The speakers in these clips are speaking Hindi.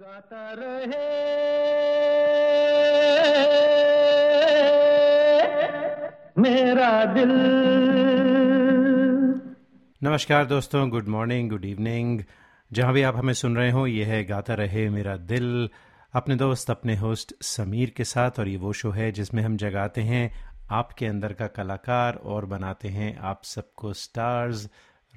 गाता रहे। मेरा दिल। नमस्कार दोस्तों, गुड मॉर्निंग, गुड इवनिंग। जहाँ भी आप हमें सुन रहे हो ये है गाता रहे मेरा दिल। अपने दोस्त, अपने होस्ट समीर के साथ, और ये वो शो है जिसमें हम जगाते हैं आपके अंदर का कलाकार और बनाते हैं आप सबको stars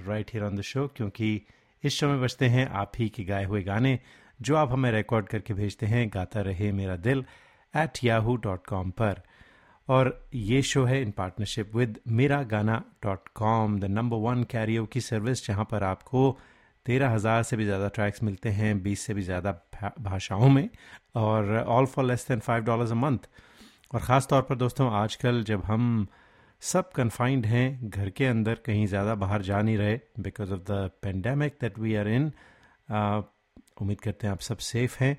right here on the show, क्योंकि इस शो में बजते हैं आप ही के गाए हुए गाने। जो आप हमें रिकॉर्ड करके भेजते हैं, गाता रहे मेरा दिल एट याहू डॉट कॉम पर। और ये शो है इन partnership with Mera Gana dot com the number one karaoke की सर्विस जहाँ पर आपको तेरह हज़ार से भी ज़्यादा ट्रैक्स मिलते हैं, बीस से भी ज़्यादा भाषाओं में, और all for less than five dollars a month और ख़ास तौर पर दोस्तों, आजकल जब हम सब कन्फाइंड हैं, घर के अंदर कहीं ज़्यादा बाहर जा नहीं रहे because of the pandemic that we are in उम्मीद करते हैं आप सब सेफ़ हैं।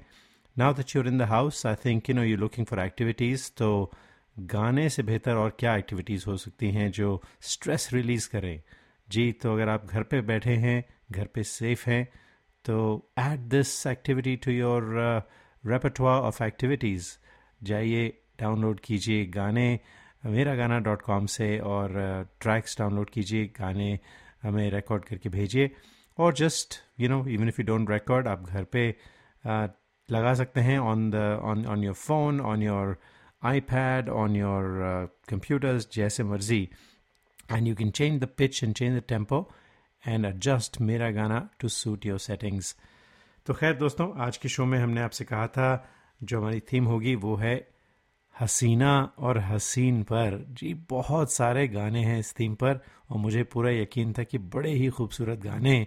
Now that you're in the house I think you know you looking for activities तो गाने से बेहतर और क्या एक्टिविटीज़ हो सकती हैं जो स्ट्रेस रिलीज़ करें। जी तो अगर आप घर पे बैठे हैं घर पे सेफ़ हैं तो add this activity to your repertoire of activities जाइए डाउनलोड कीजिए गाने मेरा गाना डॉट कॉम से और ट्रैक्स uh, डाउनलोड कीजिए गाने हमें रिकॉर्ड करके भेजिए। और just you know even if you don't record आप घर पे uh, लगा सकते हैं on the on on your phone on your iPad on your computers जैसे मर्ज़ी। And you can change the pitch and change the tempo and adjust Mera Gana to suit your settings तो खैर दोस्तों आज के शो में हमने आपसे कहा था जो हमारी थीम होगी वो है हसीना और हसीन पर। जी, बहुत सारे गाने हैं इस थीम पर और मुझे पूरा यकीन था कि बड़े ही खूबसूरत गाने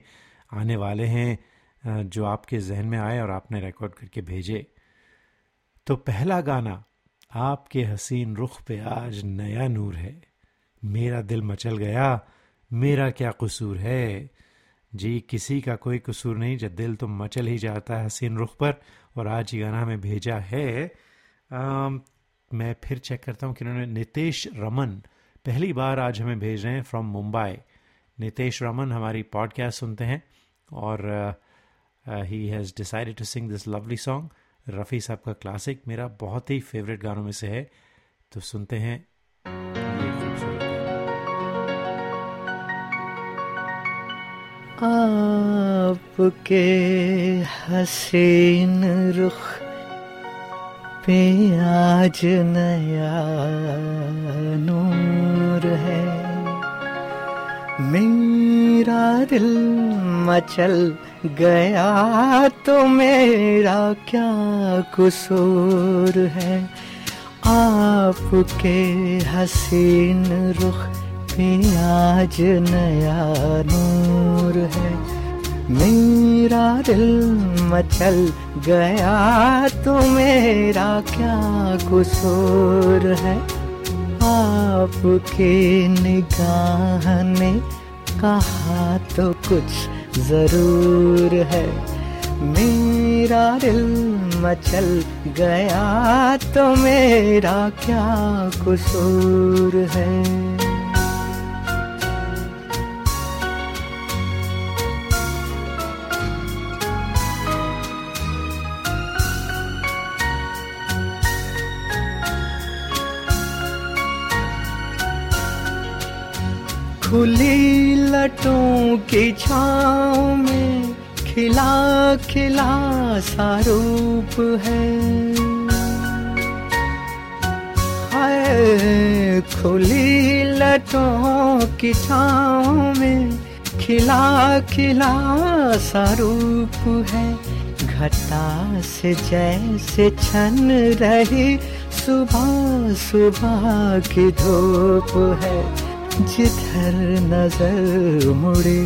आने वाले हैं जो आपके जहन में आए और आपने रिकॉर्ड करके भेजे। तो पहला गाना, आपके हसीन रुख पे आज नया नूर है। मेरा दिल मचल गया, मेरा क्या कसूर है? जी, किसी का कोई कसूर नहीं, जब दिल तो मचल ही जाता है हसीन रुख पर और आज ये गाना हमें भेजा है। मैं फिर चेक करता हूँ कि उन्होंने नितेश रमन पहली बार आज हमें भेज रहे हैं फ्रॉम मुंबई नितेश रमन हमारी पॉडकास्ट सुनते हैं और he has decided to sing this lovely song Rafi साहब का क्लासिक मेरा बहुत ही फेवरेट गानों में से है। तो सुनते हैं। आपके हसीन रुख पे आज नया नूर है। मेरा दिल मचल गया तो मेरा क्या कसूर है? आपके हसीन रुख पे आज नया नूर है। मेरा दिल मचल गया तो मेरा क्या कसूर है? आपके निगाह ने कहा तो कुछ ज़रूर है। मेरा दिल मचल गया तो मेरा क्या कसूर है? खुली लटों की छाँव में खिला खिला सा रूप है। हाय, खुली लटों की छाँव में खिला खिला सा रूप है। घटा से जैसे छन रही सुबह सुबह की धूप है। जिधर नज़र मुड़े,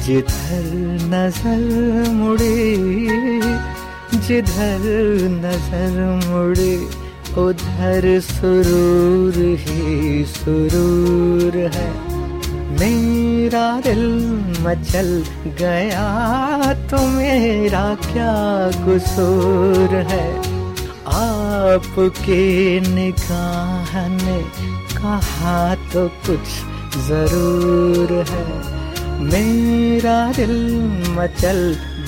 जिधर नज़र मुड़े, जिधर नज़र मुड़े, उधर सुरूर ही सुरूर है। मेरा दिल मचल गया तो मेरा क्या कसूर है? आपके निगाह ने कहा तो कुछ ज़रूर है। मेरा दिल मचल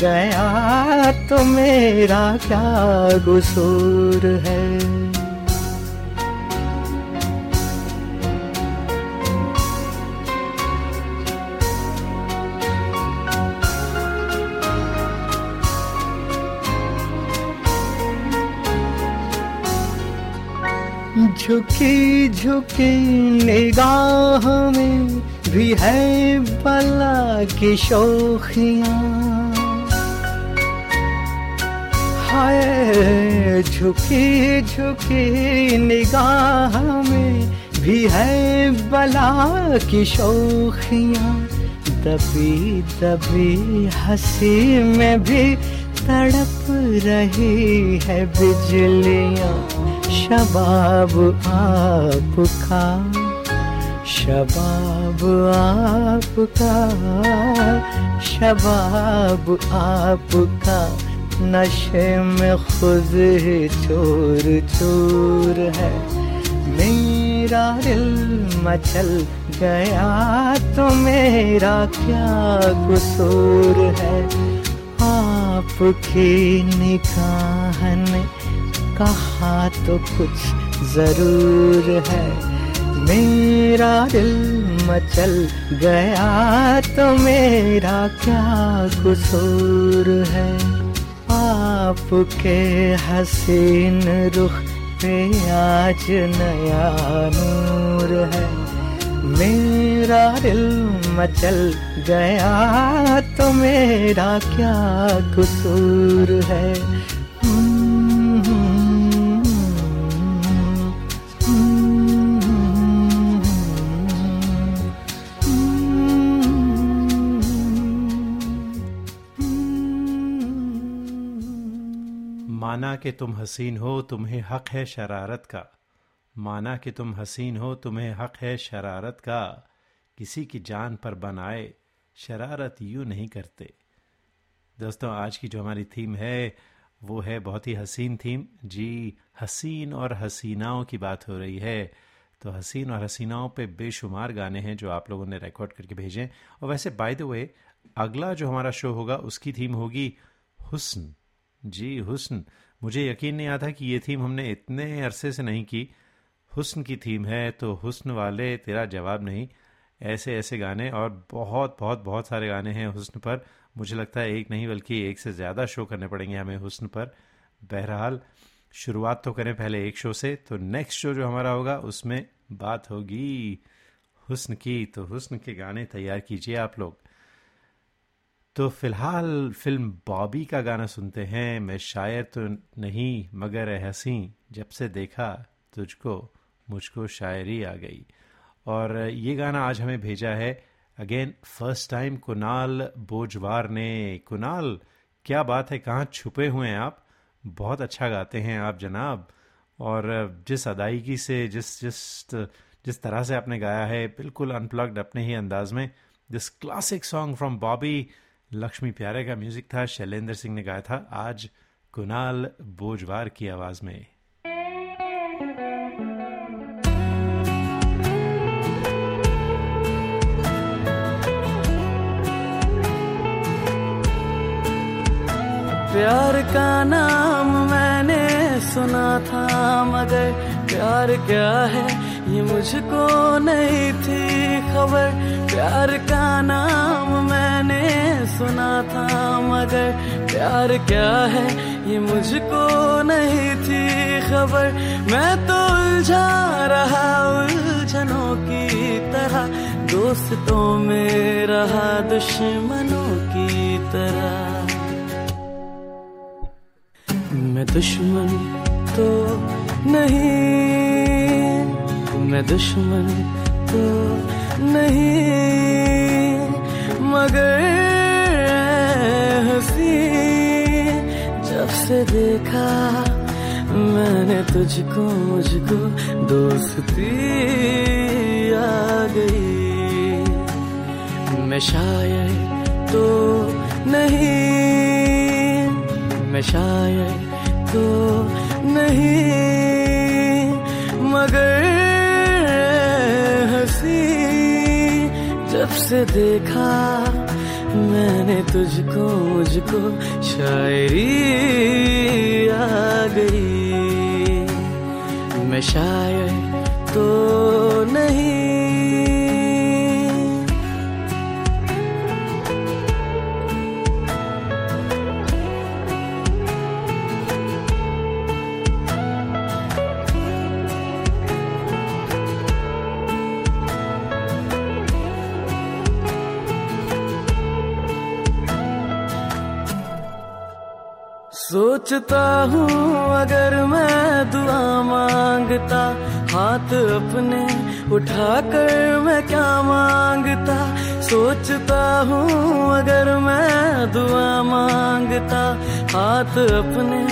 गया तो मेरा क्या गुसूर है? झुकी झुकी निगाह में भी है बला की शोखियाँ। हाय, झुकी झुकी निगाह में भी है बला की शोखियाँ। दबी दबी हँसी में भी तड़प रही है बिजलियाँ। शबाब आपका शबाब आपका शबाब आपका, नशे में खुद चोर चोर है। मेरा दिल मचल गया तो मेरा क्या कसूर है? आपकी निकाह ने कहा तो कुछ ज़रूर है। मेरा दिल मचल गया तो मेरा क्या कसूर है? आपके हसीन रुख पे आज नया नूर है। मेरा दिल मचल गया तो मेरा क्या कसूर है? माना कि तुम हसीन हो, तुम्हें हक है शरारत का। माना कि तुम हसीन हो, तुम्हें हक है शरारत का। किसी की जान पर बनाए, शरारत यूँ नहीं करते। दोस्तों, आज की जो हमारी थीम है, वो है बहुत ही हसीन थीम। जी, हसीन और हसीनाओं की बात हो रही है। तो हसीन और हसीनाओं पे बेशुमार गाने हैं जो आप लोगों ने रिकॉर्ड करके भेजे और वैसे बाय द वे अगला जो हमारा शो होगा, उसकी थीम होगी हुस्न। जी, हुस्न। मुझे यकीन नहीं आता कि ये थीम हमने इतने अरसे से नहीं की। हुस्न की थीम है तो हुस्न वाले तेरा जवाब नहीं। ऐसे ऐसे गाने और बहुत बहुत बहुत सारे गाने हैं हुस्न पर। मुझे लगता है एक नहीं, बल्कि एक से ज़्यादा शो करने पड़ेंगे हमें हुस्न पर। बहरहाल, शुरुआत तो करें पहले एक शो से तो नेक्स्ट शो जो हमारा होगा, उसमें बात होगी हुस्न की। तो हुस्न के गाने तैयार कीजिए आप लोग। तो फ़िलहाल फ़िल्म बॉबी का गाना सुनते हैं, मैं शायर तो नहीं, मगर हँसी। जब से देखा, तुझको, मुझको शायरी आ गई। और ये गाना आज हमें भेजा है। Again first time Kunal Bojwar ने। कुणाल, क्या बात है, कहाँ छुपे हुए हैं आप? बहुत अच्छा गाते हैं आप, जनाब। और जिस अदायगी से, जिस जिस जिस तरह से आपने गाया है, बिल्कुल अनप्लग्ड अपने ही अंदाज में। This classic song from Bobby Laxmi Pyare का म्यूज़िक था, शैलेंद्र सिंह ने गाया था आज कुणाल बोजवार की आवाज़ में। प्यार का नाम मैंने सुना था, मगर प्यार क्या है, ये मुझको नहीं थी खबर। प्यार का नाम सुना था मगर प्यार क्या है? ये मुझको नहीं थी खबर। मैं तो उलझा रहा उलझनों की तरह। दोस्तों में रहा दुश्मनों की तरह। मैं दुश्मन तो नहीं। मैं दुश्मन तो नहीं। मगर से देखा। मैंने तुझको, मुझको दोस्ती आ गई। मैं शायर तो नहीं। मैं शायर तो नहीं। मगर हँसी जब से देखा मैंने तुझको मुझको शायरी आ गई। मैं शायर तो नहीं। सोचता हूँ अगर मैं दुआ माँगता, हाथ अपने उठाकर मैं क्या माँगता? सोचता हूँ अगर मैं दुआ माँगता, हाथ अपने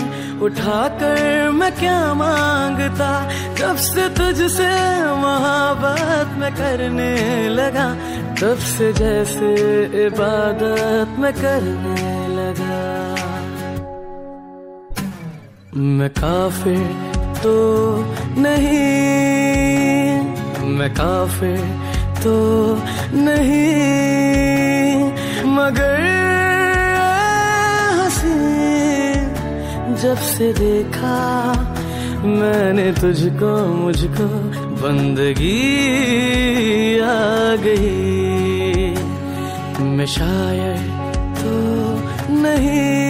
उठाकर मैं क्या माँगता? जब से तुझसे मोहब्बत में करने लगा, तब से जैसे इबादत में करने लगा। मैं काफिर तो नहीं, मैं काफिर तो नहीं, मगर हसी जब से देखा मैंने तुझको, मुझको, बंदगी आ गई। मैं शायर तो नहीं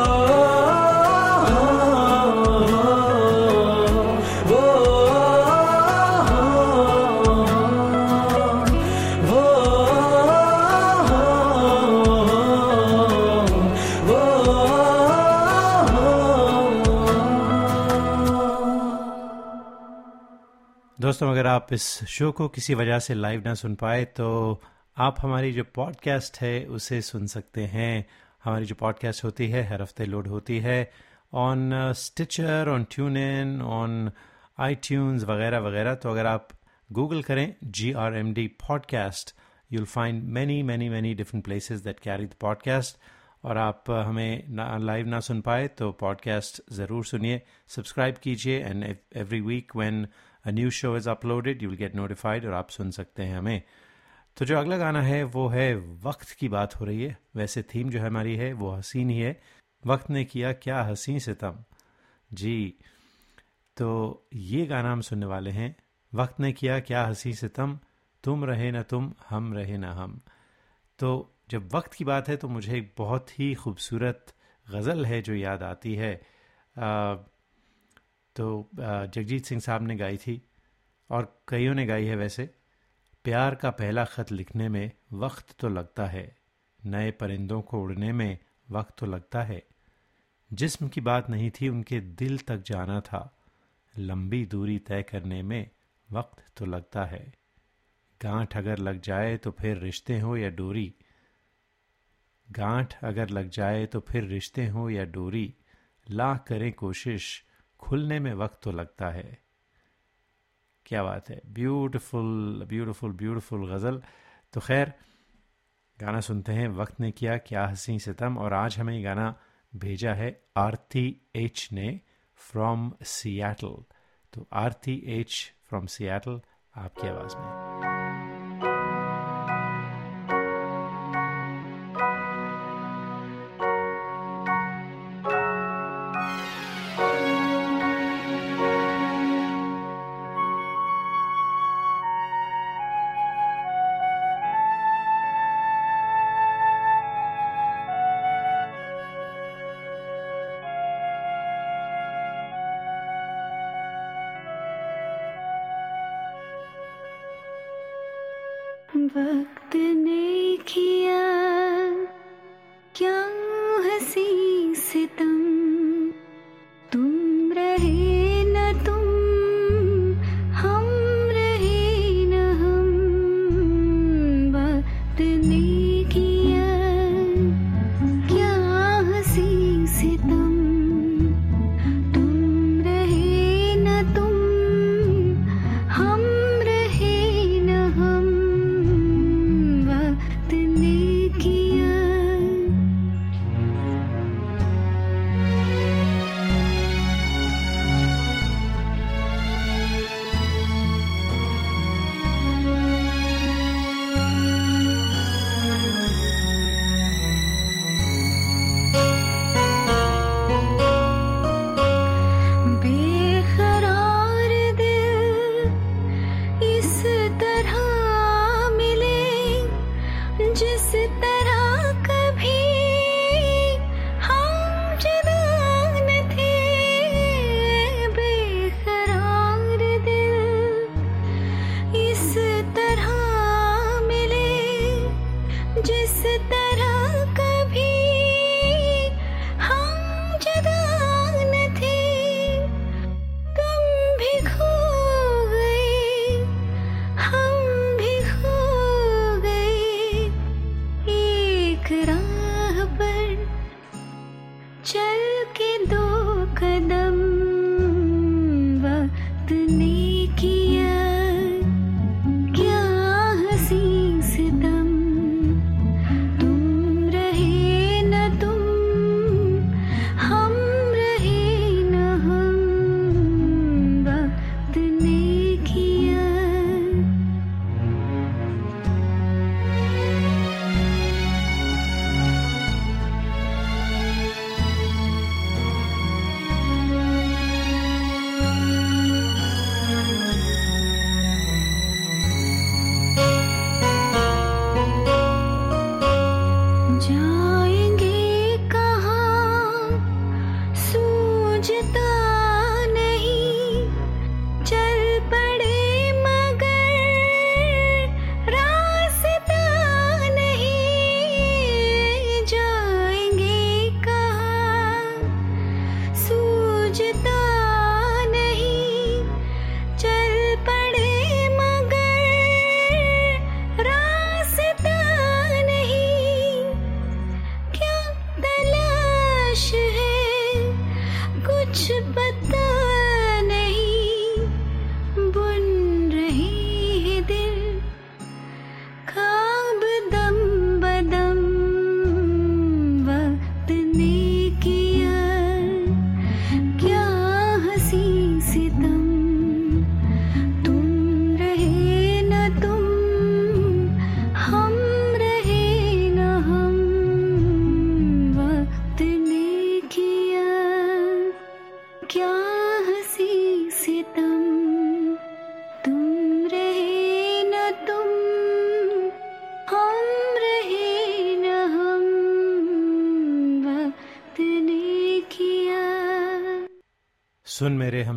दोस्तों, अगर आप इस शो को किसी वजह से लाइव ना सुन पाए तो आप हमारी जो पॉडकास्ट है, उसे सुन सकते हैं। हमारी जो पॉडकास्ट होती है, हर हफ़्ते लोड होती है on Stitcher on TuneIn on I वगैरह वगैरह। तो अगर आप गूगल करें G R M D podcast you'll find many many many different places that carry the podcast और आप हमें ना लाइव ना सुन पाए तो पॉडकास्ट ज़रूर सुनिए। सब्सक्राइब कीजिए and every week when a new show is uploaded you will get notified और आप सुन सकते हैं हमें। तो जो अगला गाना है वो है वक्त की बात हो रही है। वैसे थीम जो हमारी है वो हसीन ही है। वक्त ने किया क्या हसी सितम। जी तो ये गाना हम सुनने वाले हैं। वक्त ने किया क्या हसी सितम। तुम रहे ना तुम हम रहे न हम। तो जब वक्त की बात है तो मुझे एक बहुत ही खूबसूरत गज़ल है जो याद आती है। आ, तो जगजीत सिंह साहब ने गाई थी और कईयों ने गाई है वैसे। प्यार का पहला ख़त लिखने में वक्त तो लगता है, नए परिंदों को उड़ने में वक्त तो लगता है। जिस्म की बात नहीं थी, उनके दिल तक जाना था। लंबी दूरी तय करने में वक्त तो लगता है। गांठ अगर लग जाए तो फिर रिश्ते हो या डोरी। गांठ अगर लग जाए तो फिर रिश्ते हो या डोरी। लाख करें कोशिश खुलने में वक्त तो लगता है। क्या बात है। Beautiful beautiful beautiful ghazal. तो खैर, गाना सुनते हैं, वक्त ने किया, क्या हसी सितम और आज हमें गाना भेजा है आरती एच ने फ्रॉम सियाटल तो आरती एच फ्रॉम सियाटल आपकी आवाज़ में।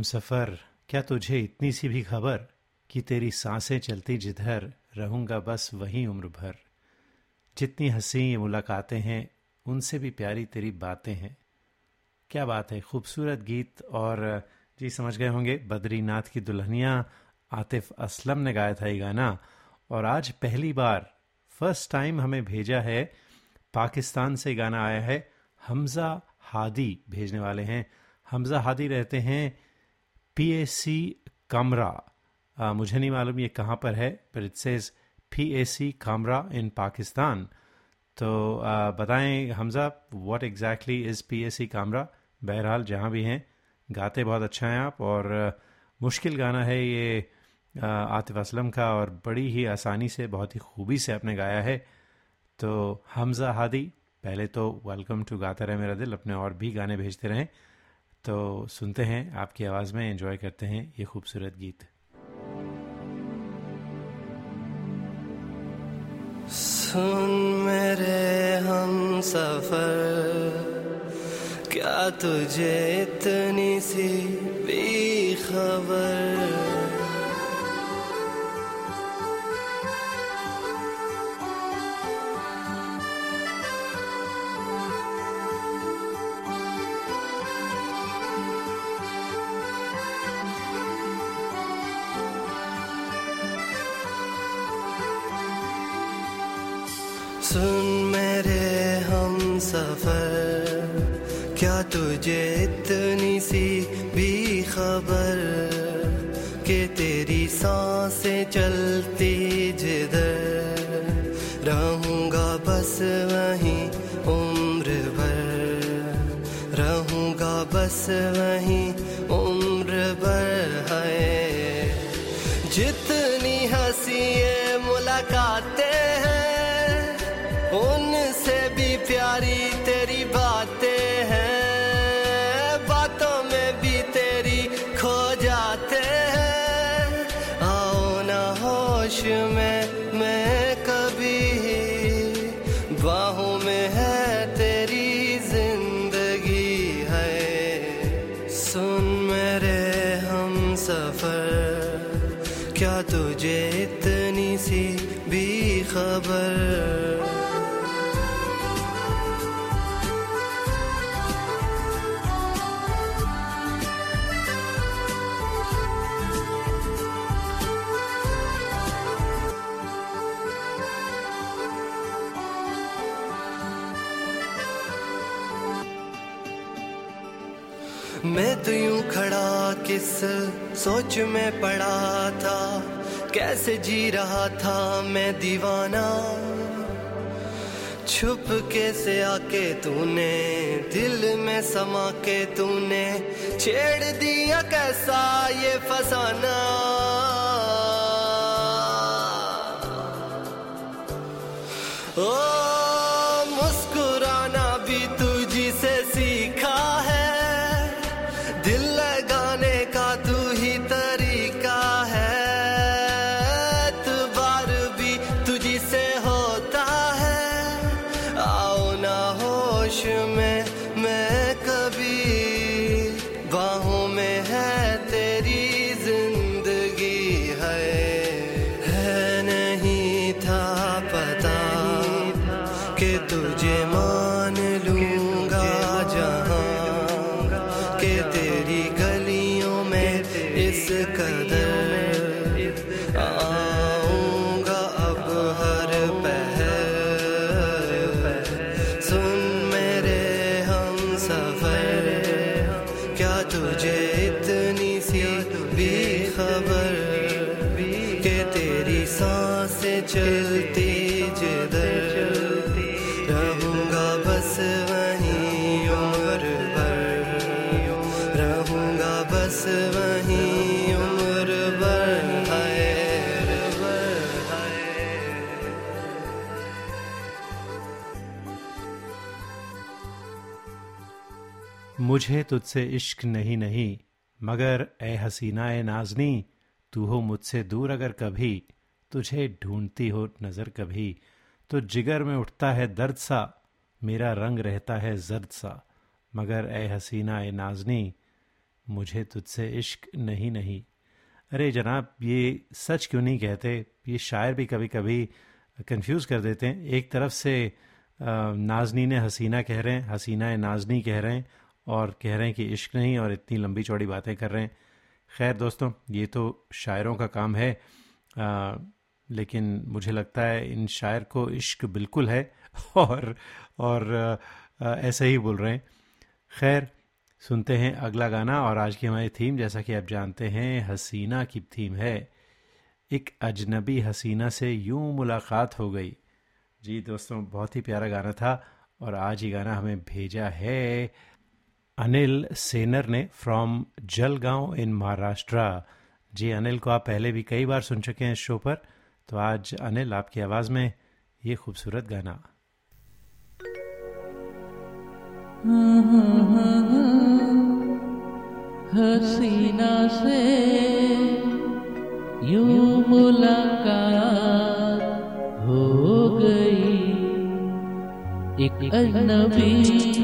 सुन मेरे हम सफ़र, क्या तुझे इतनी सी भी खबर कि तेरी साँसें चलती जिधर, रहूँगा बस वहीं उम्र भर। जितनी हँसी ये मुलाकातें हैं, उनसे भी प्यारी तेरी बातें हैं। क्या बात है, खूबसूरत गीत और, जी समझ गए होंगे, बद्रीनाथ की दुल्हनिया आतिफ असलम ने गाया था ये गाना। और आज पहली बार फ़र्स्ट टाइम हमें भेजा है, पाकिस्तान से गाना आया है, हमज़ा हादी भेजने वाले हैं। हमज़ा हादी रहते हैं पीएसी कमरा आ, मुझे नहीं मालूम ये कहाँ पर है पर it says P Kamra in Pakistan तो आ, बताएँ Hamza what exactly is P Kamra बहरहाल जहाँ भी हैं गाते बहुत अच्छा हैं आप और आ, मुश्किल गाना है ये आतिफ असलम का और बड़ी ही आसानी से बहुत ही खूबी से आपने गाया है। तो हमजा हादी पहले तो वेलकम टू गाता रहे मेरा दिल अपने और भी गाने भेजते रहें। तो सुनते हैं, आपकी आवाज़ में एंजॉय करते हैं ये खूबसूरत गीत। सुन मेरे हम सफ़र, क्या तुझे इतनी सी बेखबर? खबर तुझे इतनी सी भी खबर कि तेरी साँसें चलती जिधर। रहूँगा बस वहीं उम्र भर। रहूँगा बस वहीं सफ़र। क्या तुझे इतनी सी भी खबर? मैं तो यूँ खड़ा किस सोच में पड़ा था, कैसे जी रहा था मैं दीवाना। छुप के से आके तूने, दिल में समा के तूने, छेड़ दिया कैसा ये फसाना। ओ kadar मुझे तुझसे इश्क नहीं नहीं, मगर ए हसीना ए नाजनी, तू हो मुझसे दूर अगर कभी, तुझे ढूंढती हो नज़र कभी तो जिगर में उठता है दर्द सा, मेरा रंग रहता है जर्द सा, मगर ए हसीना ए नाजनी, मुझे तुझसे इश्क नहीं नहीं। अरे जनाब, ये सच क्यों नहीं कहते? ये शायर भी कभी कभी कंफ्यूज कर देते हैं। एक तरफ़ से नाजनी ने हसीना कह रहे हैं हसीना ए नाजनी कह रहे हैं और कह रहे हैं कि इश्क नहीं और इतनी लंबी चौड़ी बातें कर रहे हैं। खैर दोस्तों ये तो शायरों का काम है आ, लेकिन मुझे लगता है इन शायर को इश्क बिल्कुल है और और ऐसे ही बोल रहे हैं। खैर सुनते हैं अगला गाना और आज की हमारी थीम जैसा कि आप जानते हैं हसीना की थीम है। एक अजनबी हसीना से यूँ मुलाकात हो गई। जी दोस्तों बहुत ही प्यारा गाना था और आज ये गाना हमें भेजा है अनिल सेनर ने फ्रॉम जलगांव इन महाराष्ट्र। जी, अनिल को आप पहले भी कई बार सुन चुके हैं इस शो पर। तो आज, अनिल, आपकी आवाज़ में ये खूबसूरत गाना। हसीना से यू मुलाकात हो गई। एक अजनबी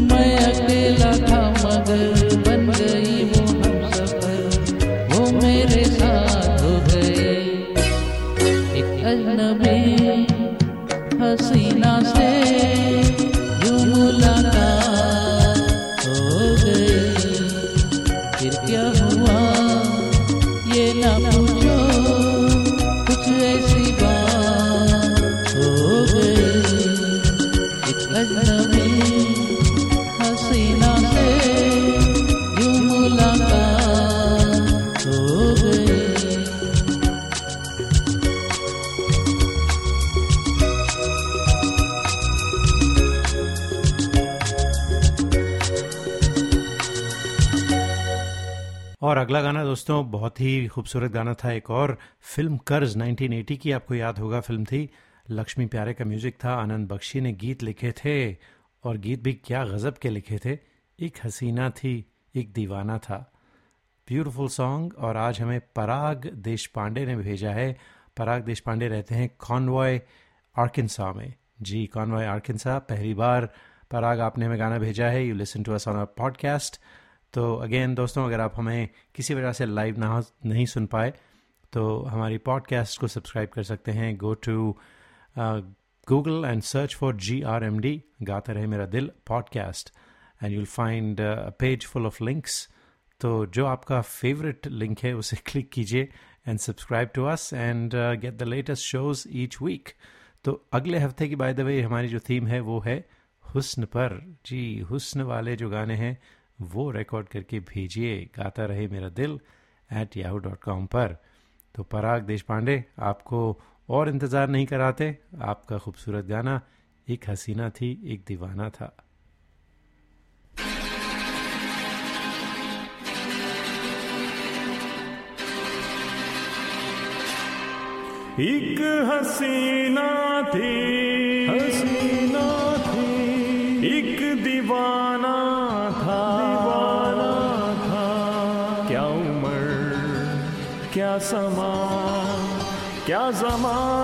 my दोस्तों, बहुत ही खूबसूरत गाना था एक और, फ़िल्म कर्ज 1980 की आपको याद होगा फ़िल्म थी। लक्ष्मी प्यारे का म्यूज़िक था, आनंद बख्शी ने गीत लिखे थे, और गीत भी क्या गज़ब के लिखे थे। एक हसीना थी, एक दीवाना था। ब्यूटीफुल सॉन्ग, और आज हमें पराग देश पांडे ने भेजा है। पराग देश पांडे रहते हैं कॉन्वॉय आर्किनसा में। जी, कॉन्वॉय आर्किनसा पहली बार पराग आपने हमें गाना भेजा है। You listen to us on a podcast तो अगेन दोस्तों, अगर आप हमें किसी वजह से लाइव ना नहीं सुन पाए तो हमारी पॉडकास्ट को सब्सक्राइब कर सकते हैं। Go to Google and search for G R M D Gata Rahe Mera Dil podcast and you'll find page full of links तो जो आपका फेवरेट लिंक है, उसे क्लिक कीजिए and subscribe to us and get the latest shows each week तो अगले हफ़्ते की बाय द वे हमारी जो थीम है, वो है हुस्न पर। जी, हुस्न वाले जो गाने हैं वो रिकॉर्ड करके भेजिए, गाता रहे मेरा दिल एट याहू डॉट कॉम पर। तो पराग देश पांडे आपको और इंतज़ार नहीं कराते, आपका खूबसूरत गाना एक हसीना थी, एक दीवाना था। एक हसीना थी हसीना समा क्या जमाना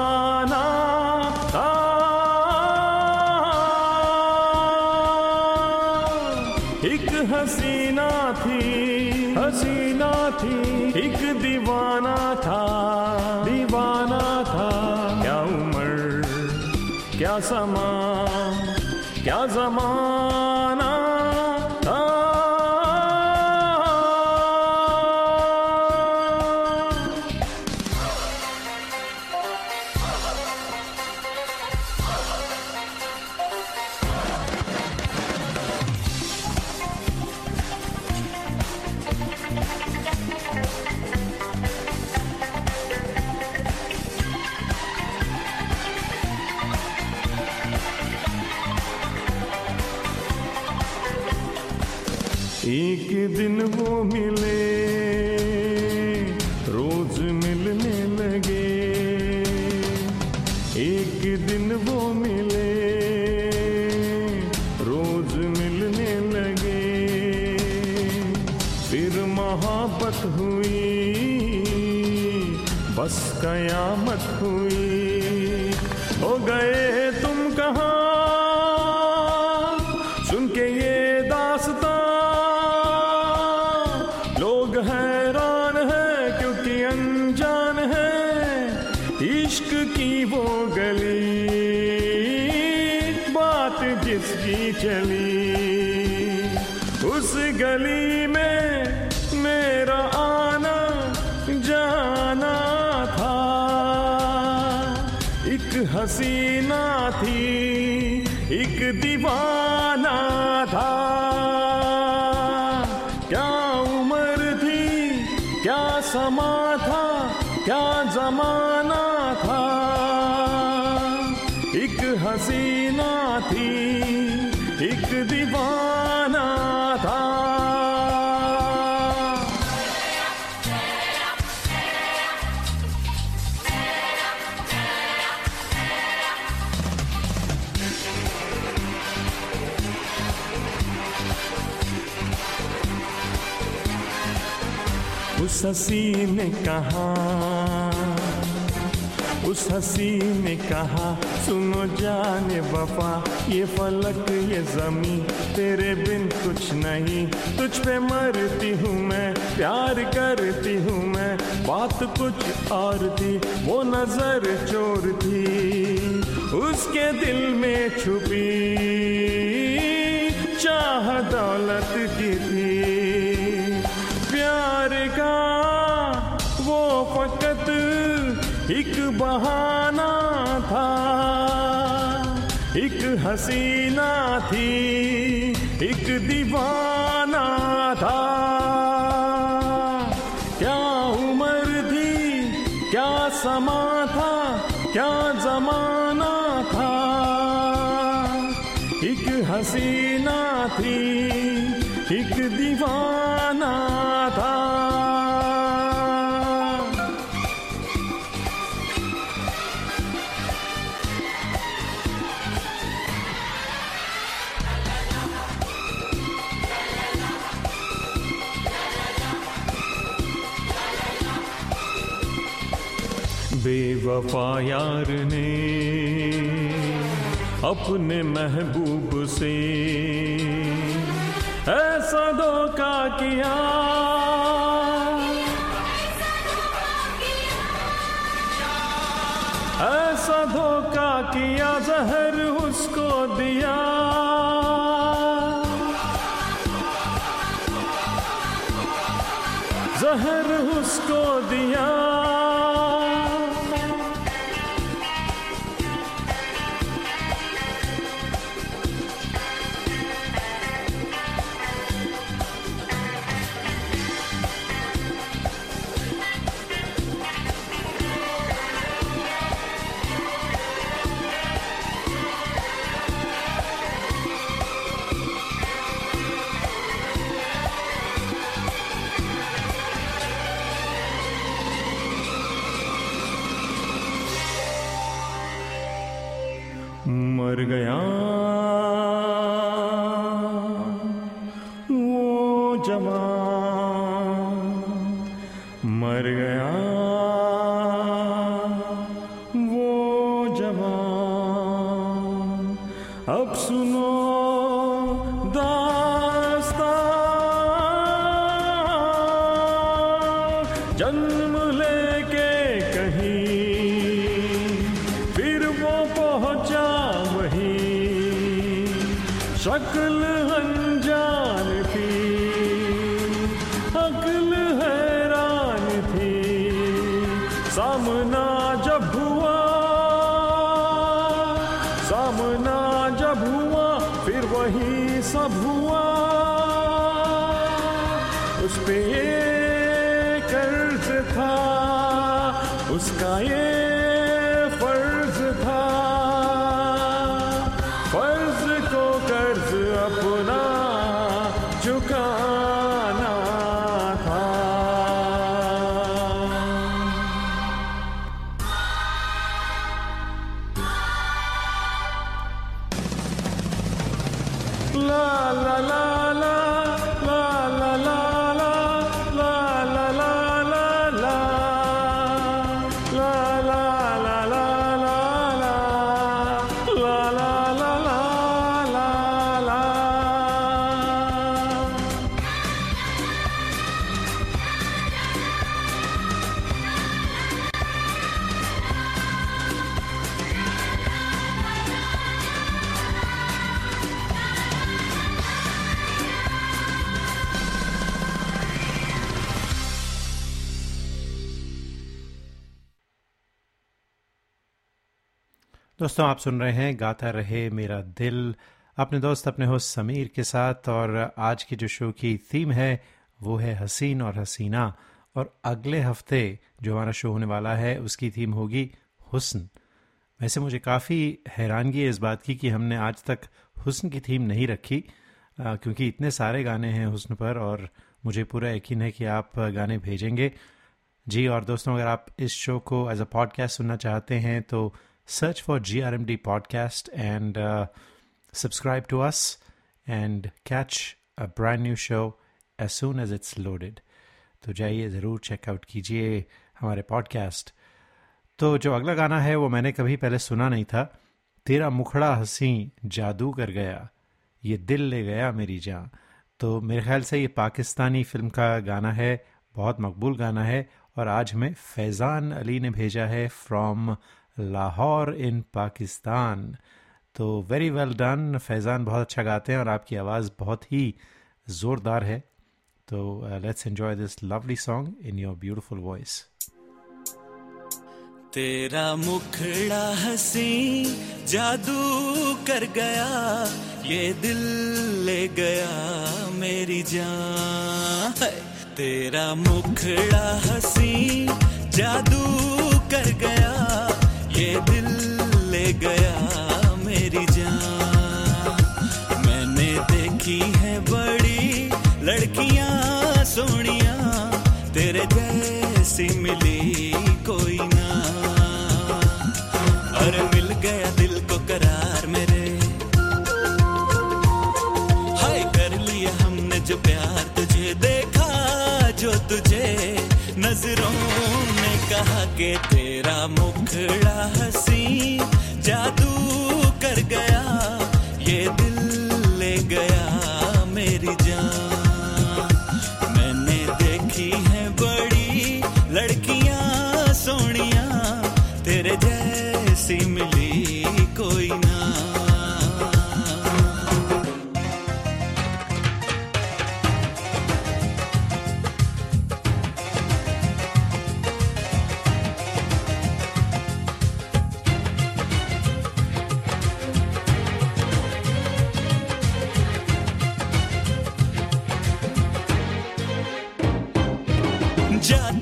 हसीना थी एक दीवाना था। उस हसी ने कहा उस हसी ने कहा सुनो जाने वफा, ये फलक, ये जमी तेरे बिन कुछ नहीं। तुझ पे मरती हूँ मैं, प्यार करती हूँ मैं, बात कुछ और थी, वो नज़र चोर थी। उसके दिल में छुपी चाह दौलत की थी। प्यार का वो फकत एक बहाना था एक हसीना थी, एक दीवाना था। क्या उम्र थी, क्या समा था, क्या जमाना था। एक हसीना थी, एक दीवाना बेवफा यार ने अपने महबूब से ऐसा धोखा किया। ऐसा धोखा किया, जहर उसको दिया। जहर उसको दिया। अब सुनो। दोस्तों, आप सुन रहे हैं गाता रहे मेरा दिल। अपने दोस्त, अपने होस्ट समीर के साथ, और आज की जो शो की थीम है, वो है हसीन और हसीना। और अगले हफ़्ते जो हमारा शो होने वाला है, उसकी थीम होगी हुस्न। वैसे मुझे काफ़ी हैरानगी है इस बात की कि हमने आज तक हुस्न की थीम नहीं रखी क्योंकि इतने सारे गाने हैं हुस्न पर, और मुझे पूरा यकीन है कि आप गाने भेजेंगे। जी, और दोस्तों, अगर आप इस शो को एज अ पॉडकास्ट सुनना चाहते हैं तो G R M D podcast and subscribe to us and catch a brand new show as soon as it's loaded तो जाइए, ज़रूर चेकआउट कीजिए हमारे पॉडकास्ट तो जो अगला गाना है, वो मैंने कभी पहले सुना नहीं था। तेरा मुखड़ा हँसी जादू कर गया, ये दिल ले गया मेरी जान। तो मेरे ख्याल से ये पाकिस्तानी फ़िल्म का गाना है, बहुत मकबूल गाना है और आज हमें फैज़ान अली ने भेजा है फ्रॉम लाहौर इन पाकिस्तान। तो वेरी वेल डन फैज़ान बहुत अच्छा गाते हैं और आपकी आवाज़ बहुत ही ज़ोरदार है। तो let's enjoy this lovely song in your beautiful voice तेरा मुखड़ा हसी जादू कर गया, ये दिल ले गया मेरी जान। तेरा मुखड़ा हसी जादू कर गया ये दिल ले गया मेरी जान। मैंने देखी है बड़ी लड़कियाँ, सोनिया। तेरे जैसी मिली कोई ना। अरे मिल गया दिल को करार मेरे। हाय, कर लिया हमने जो प्यार तुझे देखा, जो तुझे नज़रों ने कहा कि तेरा मुखड़ा हसी जादू कर गया।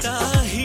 जाता ही।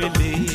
जैसी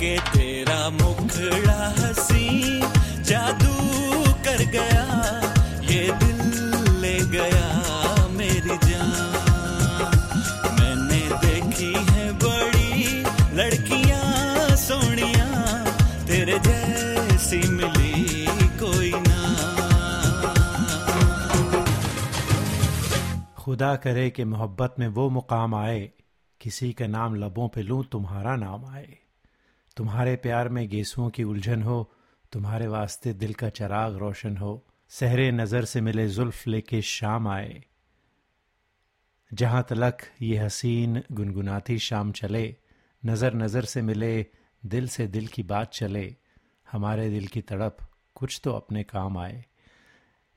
कि तेरा मुखड़ा हसी, जादू कर गया, ये दिल ले गया मेरी जान। मैंने देखी है बड़ी लड़कियाँ सोनिया, तेरे जैसी मिली कोई ना। खुदा करे कि मोहब्बत में वो मुकाम आए, किसी का नाम लबों पे लूँ, तुम्हारा नाम आए। तुम्हारे प्यार में गेसुओं की उलझन हो, तुम्हारे वास्ते दिल का चराग रोशन हो, सहरे नज़र से मिले जुल्फ लेके शाम आए। जहाँ तलक ये हसीन गुनगुनाती शाम चले, नज़र नज़र से मिले, दिल से दिल की बात चले, हमारे दिल की तड़प कुछ तो अपने काम आए।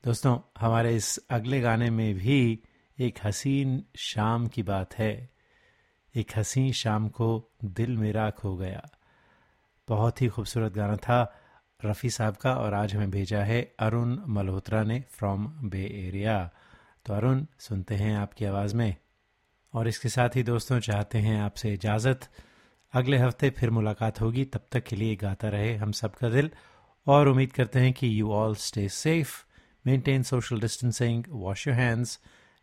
दोस्तों, हमारे इस अगले गाने में भी एक हसीन शाम की बात है। एक हसीन शाम को दिल मेरा खो गया। बहुत ही खूबसूरत गाना था रफ़ी साहब का और आज हमें भेजा है अरुण मल्होत्रा ने फ्रॉम बे एरिया तो अरुण, सुनते हैं आपकी आवाज़ में। और इसके साथ ही दोस्तों, चाहते हैं आपसे इजाज़त। अगले हफ़्ते फिर मुलाकात होगी। तब तक के लिए गाता रहे हम सब का दिल। और उम्मीद करते हैं कि you all stay safe maintain social distancing wash your hands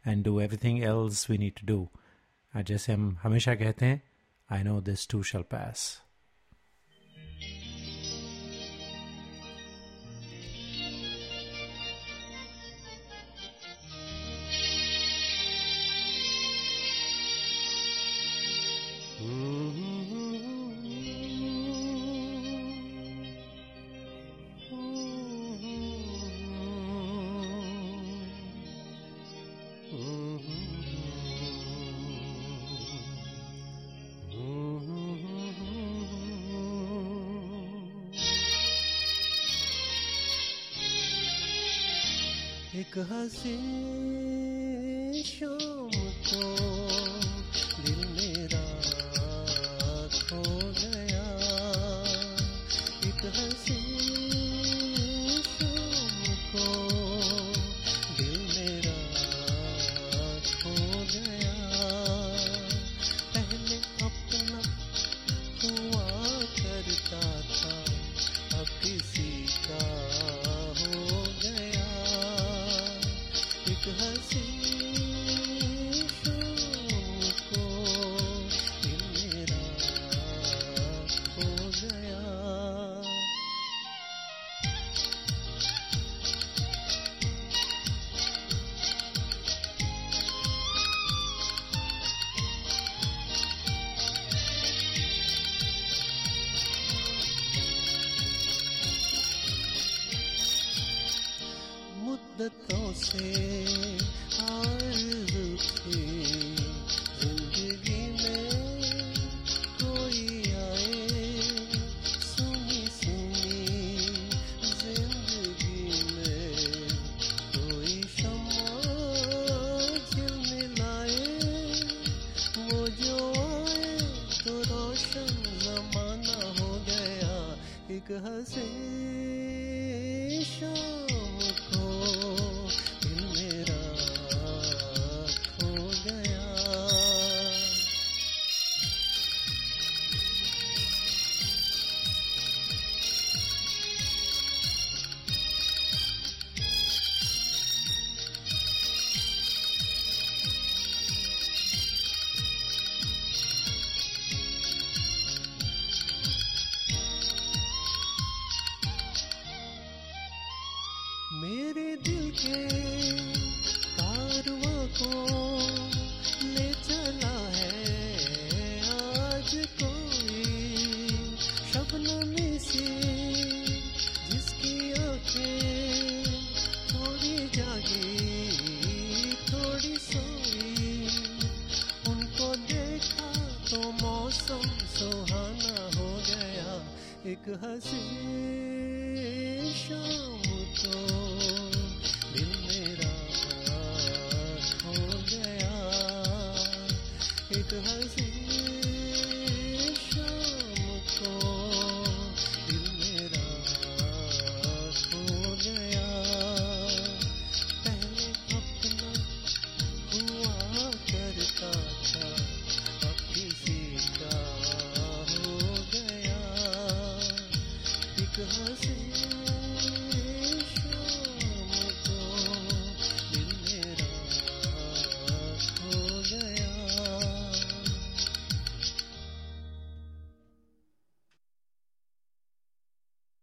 and do everything else we need to do जैसे हम हमेशा कहते हैं I know this too shall pass